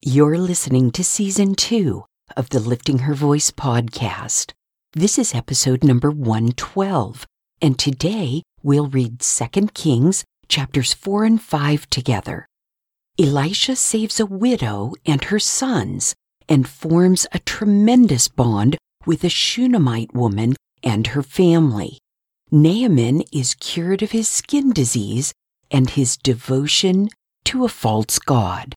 You're listening to season two of the Lifting Her Voice podcast. This is episode number 112, and today we'll read 2 Kings chapters 4 and 5 together. Elisha saves a widow and her sons and forms a tremendous bond with a Shunammite woman and her family. Naaman is cured of his skin disease and his devotion to a false god.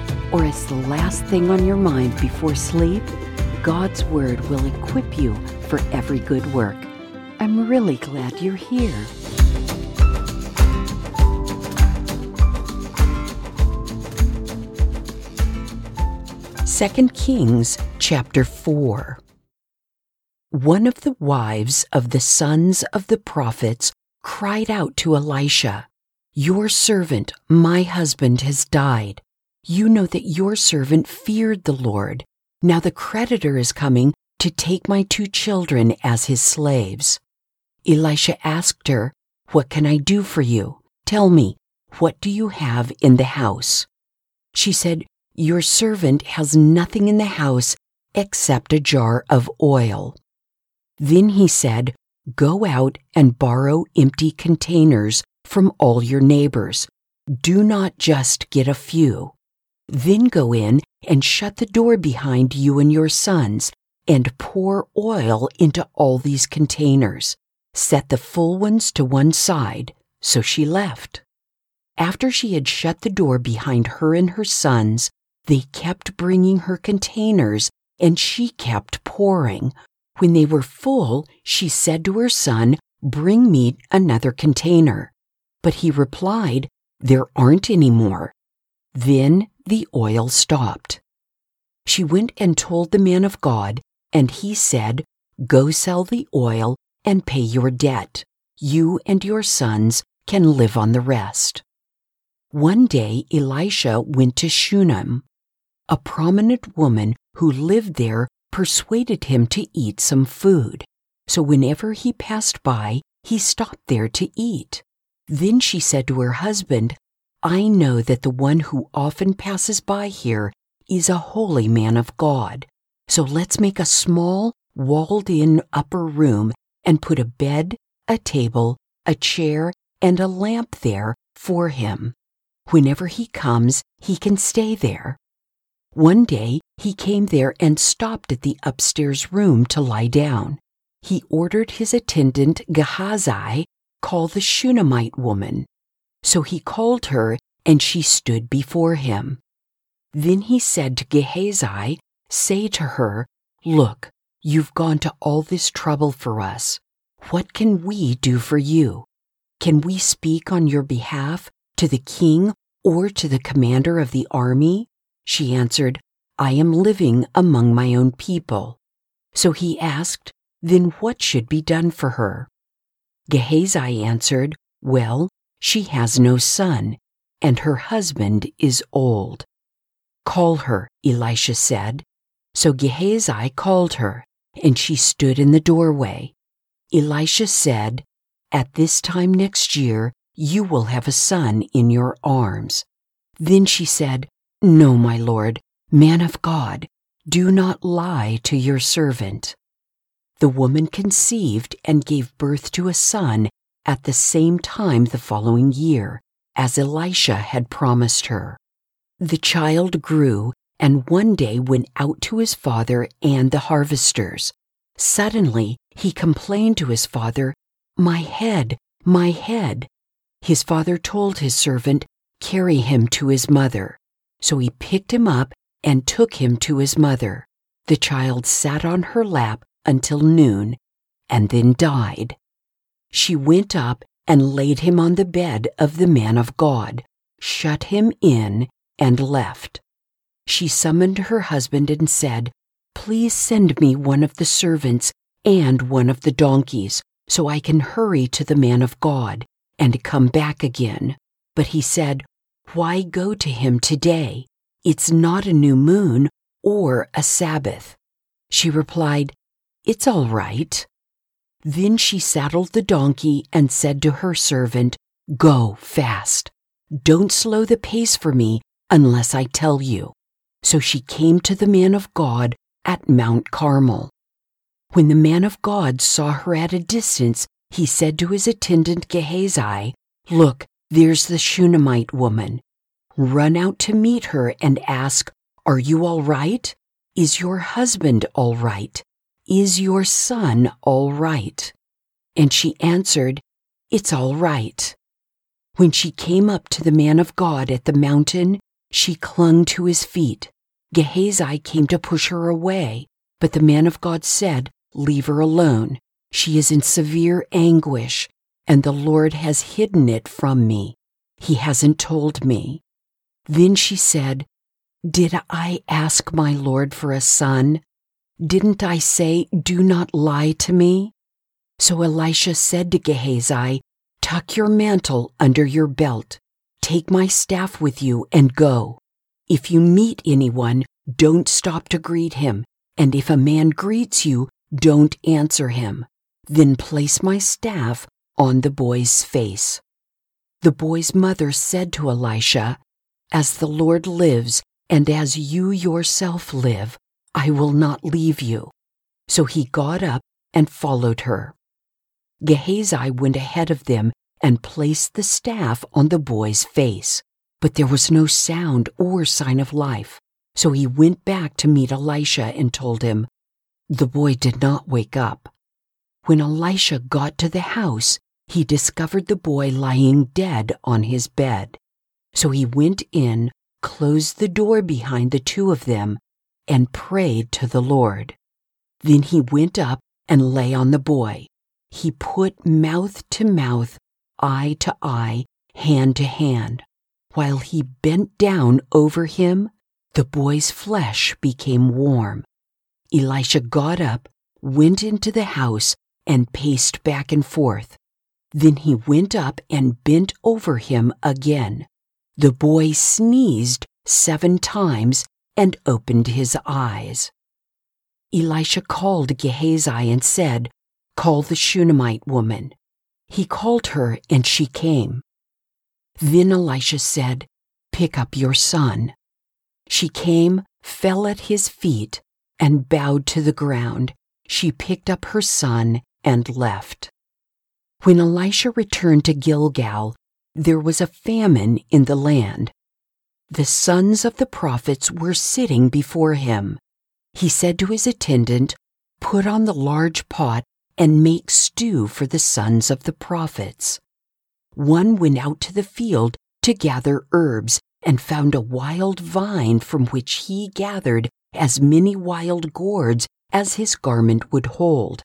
or as the last thing on your mind before sleep, God's Word will equip you for every good work. I'm really glad you're here. Second Kings chapter 4 One of the wives of the sons of the prophets cried out to Elisha, Your servant, my husband, has died you know that your servant feared the Lord. Now the creditor is coming to take my two children as his slaves. Elisha asked her, What can I do for you? Tell me, what do you have in the house? She said, Your servant has nothing in the house except a jar of oil. Then he said, Go out and borrow empty containers from all your neighbors. Do not just get a few. Then go in and shut the door behind you and your sons, and pour oil into all these containers. Set the full ones to one side. So she left. After she had shut the door behind her and her sons, they kept bringing her containers, and she kept pouring. When they were full, she said to her son, Bring me another container. But he replied, There aren't any more. Then the oil stopped. She went and told the man of God, and he said, Go sell the oil and pay your debt. You and your sons can live on the rest. One day Elisha went to Shunem. A prominent woman who lived there persuaded him to eat some food. So whenever he passed by, he stopped there to eat. Then she said to her husband, I know that the one who often passes by here is a holy man of God. So let's make a small, walled in upper room and put a bed, a table, a chair, and a lamp there for him. Whenever he comes, he can stay there. One day he came there and stopped at the upstairs room to lie down. He ordered his attendant Gehazi call the Shunammite woman. So he called her, and she stood before him. Then he said to Gehazi, Say to her, Look, you've gone to all this trouble for us. What can we do for you? Can we speak on your behalf to the king or to the commander of the army? She answered, I am living among my own people. So he asked, Then what should be done for her? Gehazi answered, Well, she has no son, and her husband is old. Call her, Elisha said. So Gehazi called her, and she stood in the doorway. Elisha said, At this time next year you will have a son in your arms. Then she said, No, my lord, man of God, do not lie to your servant. The woman conceived and gave birth to a son at the same time the following year, as Elisha had promised her. The child grew and one day went out to his father and the harvesters. Suddenly he complained to his father, My head, my head. His father told his servant, Carry him to his mother. So he picked him up and took him to his mother. The child sat on her lap until noon and then died she went up and laid him on the bed of the man of God. shut him in, and left. She summoned her husband and said, Please send me one of the servants and one of the donkeys, so I can hurry to the man of God and come back again. But he said, Why go to him today? It's not a new moon or a Sabbath. She replied, It's all right. Then she saddled the donkey and said to her servant, Go fast. Don't slow the pace for me unless I tell you. So she came to the man of God at Mount Carmel. When the man of God saw her at a distance, he said to his attendant Gehazi, Look, there's the Shunammite woman. Run out to meet her and ask, Are you all right? Is your husband all right? Is your son all right? And she answered, It's all right. When she came up to the man of God at the mountain, she clung to his feet. Gehazi came to push her away, but the man of God said, Leave her alone. She is in severe anguish, and the Lord has hidden it from me. He hasn't told me. Then she said, Did I ask my Lord for a son? Didn't I say, Do not lie to me? So Elisha said to Gehazi, Tuck your mantle under your belt. Take my staff with you and go. If you meet anyone, don't stop to greet him, and if a man greets you, don't answer him. Then place my staff on the boy's face. The boy's mother said to Elisha, As the Lord lives, and as you yourself live, I will not leave you. So he got up and followed her. Gehazi went ahead of them and placed the staff on the boy's face, but there was no sound or sign of life. So he went back to meet Elisha and told him, The boy did not wake up. When Elisha got to the house, he discovered the boy lying dead on his bed. So he went in, closed the door behind the two of them, and prayed to the Lord. Then he went up and lay on the boy. He put mouth to mouth, eye to eye, hand to hand. While he bent down over him, the boy's flesh became warm. Elisha got up, went into the house, and paced back and forth. Then he went up and bent over him again. The boy sneezed seven times and opened his eyes. Elisha called Gehazi and said, Call the Shunammite woman. He called her and she came. Then Elisha said, Pick up your son. She came, fell at his feet, and bowed to the ground. She picked up her son and left. When Elisha returned to Gilgal, there was a famine in the land. The sons of the prophets were sitting before him. He said to his attendant, Put on the large pot and make stew for the sons of the prophets. One went out to the field to gather herbs and found a wild vine from which he gathered as many wild gourds as his garment would hold.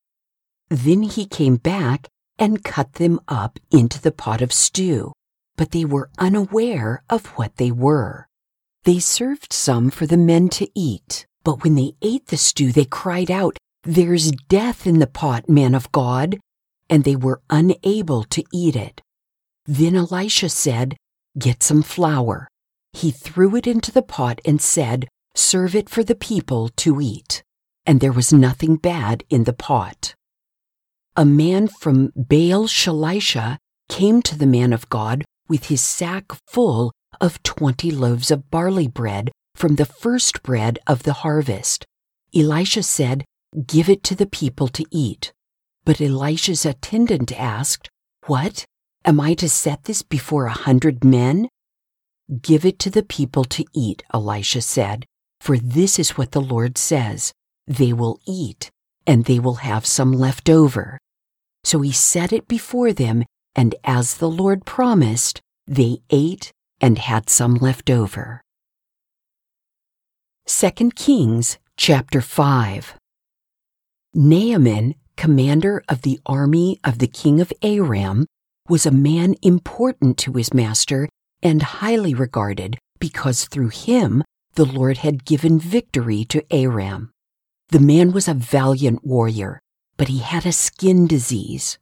Then he came back and cut them up into the pot of stew, but they were unaware of what they were. They served some for the men to eat, but when they ate the stew, they cried out, There's death in the pot, man of God! And they were unable to eat it. Then Elisha said, Get some flour. He threw it into the pot and said, Serve it for the people to eat. And there was nothing bad in the pot a man from Baal Shalisha came to the man of God with his sack full of twenty loaves of barley bread from the first bread of the harvest. Elisha said, Give it to the people to eat. But Elisha's attendant asked, What? Am I to set this before a hundred men? Give it to the people to eat, Elisha said, for this is what the Lord says They will eat, and they will have some left over. So he set it before them, and as the Lord promised, they ate and had some left over. 2 Kings chapter 5 Naaman, commander of the army of the king of Aram, was a man important to his master and highly regarded because through him the Lord had given victory to Aram. The man was a valiant warrior, but he had a skin disease.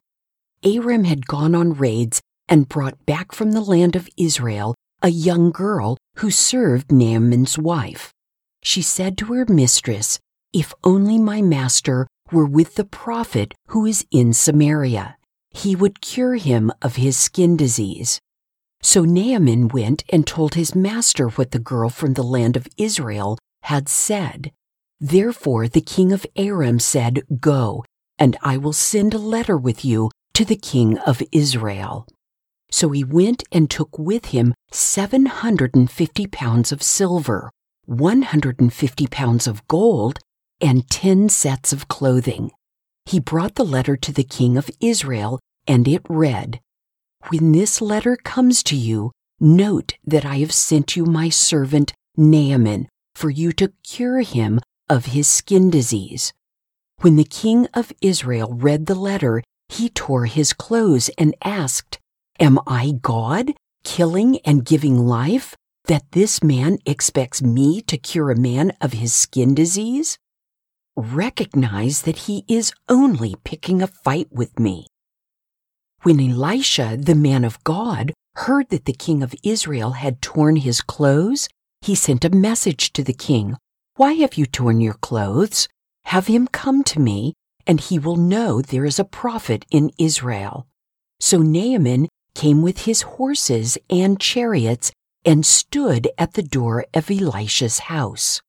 Aram had gone on raids and brought back from the land of Israel a young girl who served Naaman's wife. She said to her mistress, If only my master were with the prophet who is in Samaria, he would cure him of his skin disease. So Naaman went and told his master what the girl from the land of Israel had said. Therefore the king of Aram said, Go, and I will send a letter with you to the king of Israel. So he went and took with him 750 pounds of silver, 150 pounds of gold, and 10 sets of clothing. He brought the letter to the king of Israel, and it read, When this letter comes to you, note that I have sent you my servant Naaman for you to cure him of his skin disease. When the king of Israel read the letter, he tore his clothes and asked, Am I God, killing and giving life, that this man expects me to cure a man of his skin disease? Recognize that he is only picking a fight with me. When Elisha, the man of God, heard that the king of Israel had torn his clothes, he sent a message to the king Why have you torn your clothes? Have him come to me, and he will know there is a prophet in Israel. So Naaman came with his horses and chariots and stood at the door of Elisha's house.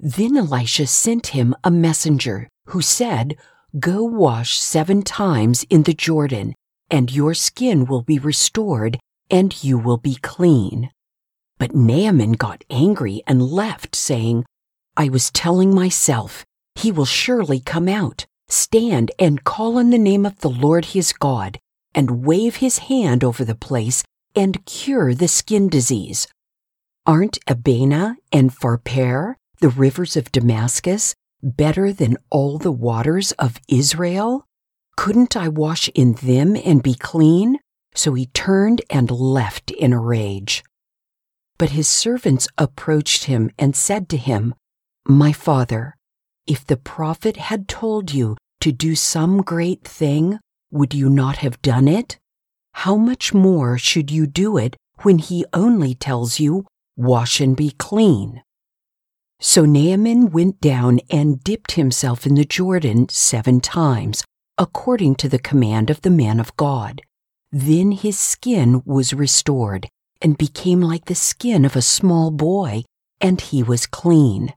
Then Elisha sent him a messenger who said, Go wash seven times in the Jordan, and your skin will be restored, and you will be clean. But Naaman got angry and left, saying, I was telling myself, he will surely come out, stand and call on the name of the Lord his God, and wave his hand over the place and cure the skin disease. Aren't Abana and Pharpar, the rivers of Damascus, better than all the waters of Israel? Couldn't I wash in them and be clean? So he turned and left in a rage. But his servants approached him and said to him, My father, if the prophet had told you to do some great thing, would you not have done it? How much more should you do it when he only tells you, Wash and be clean? So Naaman went down and dipped himself in the Jordan seven times, according to the command of the man of God. Then his skin was restored and became like the skin of a small boy, and he was clean.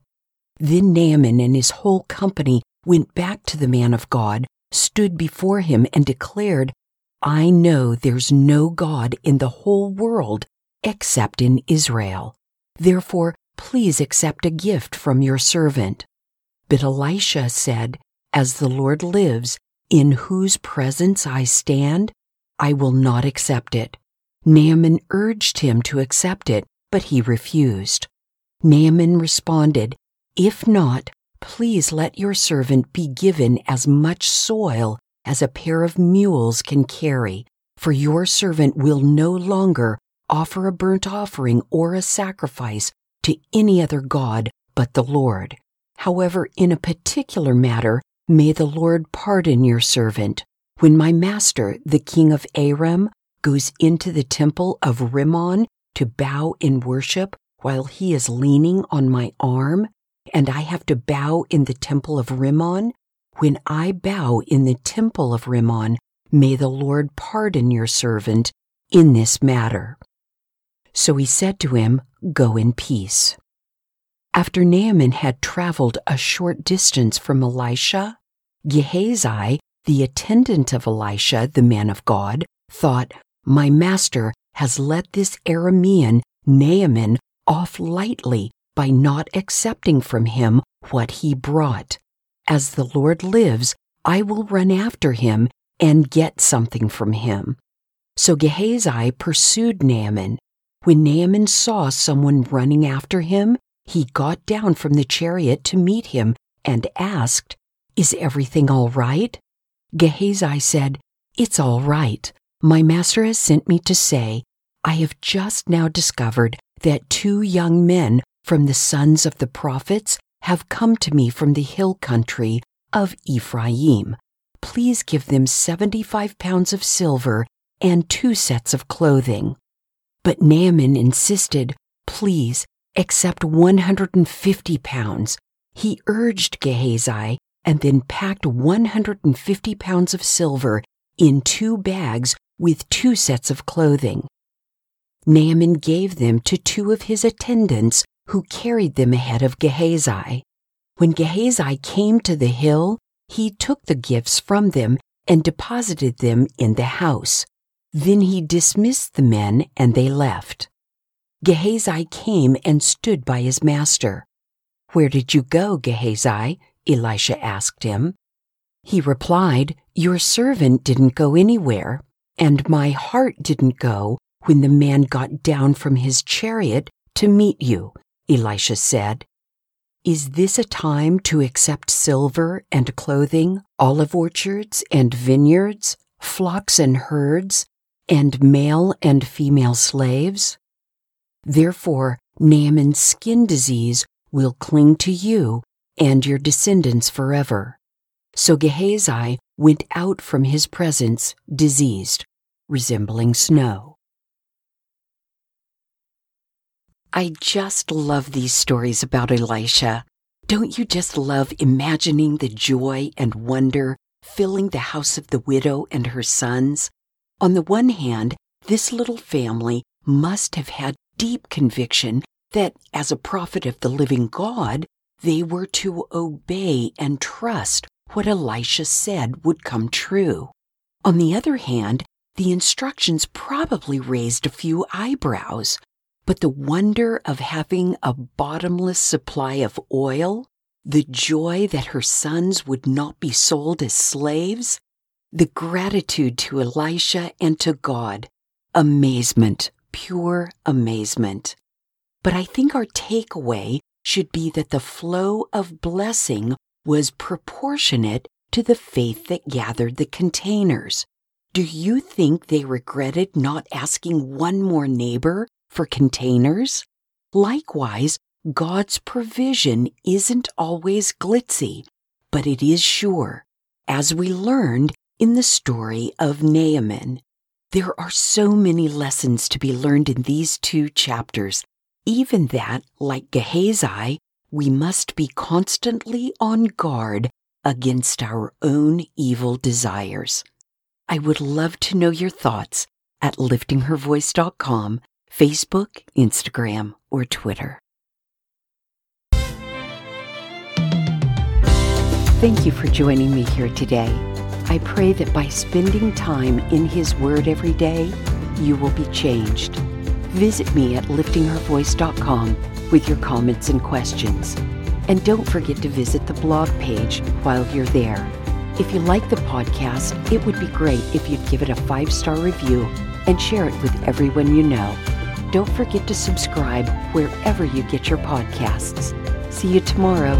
Then Naaman and his whole company went back to the man of God stood before him and declared, I know there's no God in the whole world except in Israel. Therefore, please accept a gift from your servant. But Elisha said, As the Lord lives, in whose presence I stand, I will not accept it. Naaman urged him to accept it, but he refused. Naaman responded, If not, Please let your servant be given as much soil as a pair of mules can carry, for your servant will no longer offer a burnt offering or a sacrifice to any other God but the Lord. However, in a particular matter, may the Lord pardon your servant. When my master, the king of Aram, goes into the temple of Rimmon to bow in worship while he is leaning on my arm, and I have to bow in the temple of Rimmon, when I bow in the temple of Rimmon, may the Lord pardon your servant in this matter. So he said to him, Go in peace. After Naaman had traveled a short distance from Elisha, Gehazi, the attendant of Elisha, the man of God, thought, My master has let this Aramean Naaman off lightly by not accepting from him what he brought. As the Lord lives, I will run after him and get something from him. So Gehazi pursued Naaman. When Naaman saw someone running after him, he got down from the chariot to meet him and asked, Is everything all right? Gehazi said, It's all right. My master has sent me to say, I have just now discovered that two young men from the sons of the prophets have come to me from the hill country of Ephraim. Please give them 75 pounds of silver and two sets of clothing. But Naaman insisted, please accept 150 pounds. He urged Gehazi and then packed 150 pounds of silver in two bags with two sets of clothing. Naaman gave them to two of his attendants who carried them ahead of Gehazi. When Gehazi came to the hill, he took the gifts from them and deposited them in the house. Then he dismissed the men and they left. Gehazi came and stood by his master. Where did you go, Gehazi? Elisha asked him. He replied, Your servant didn't go anywhere, and my heart didn't go when the man got down from his chariot to meet you, Elisha said. Is this a time to accept silver and clothing, olive orchards and vineyards, flocks and herds, and male and female slaves? Therefore, Naaman's skin disease will cling to you and your descendants forever. So Gehazi went out from his presence diseased, resembling snow. I just love these stories about Elisha. Don't you just love imagining the joy and wonder filling the house of the widow and her sons? On the one hand, this little family must have had deep conviction that, as a prophet of the living God, they were to obey and trust what Elisha said would come true. On the other hand, the instructions probably raised a few eyebrows, but the wonder of having a bottomless supply of oil, the joy that her sons would not be sold as slaves, the gratitude to Elisha and to God, amazement, pure amazement. But I think our takeaway should be that the flow of blessing was proportionate to the faith that gathered the containers. Do you think they regretted not asking one more neighbor for containers? Likewise, God's provision isn't always glitzy, but it is sure, as we learned in the story of Naaman. There are so many lessons to be learned in these two chapters even that, like Gehazi, we must be constantly on guard against our own evil desires. I would love to know your thoughts at liftinghervoice.com, Facebook, Instagram, or Twitter. Thank you for joining me here today. I pray that by spending time in His Word every day, you will be changed Visit me at liftinghervoice.com with your comments and questions. And don't forget to visit the blog page while you're there. If you like the podcast, it would be great if you'd give it a five star review and share it with everyone you know. Don't forget to subscribe wherever you get your podcasts. See you tomorrow.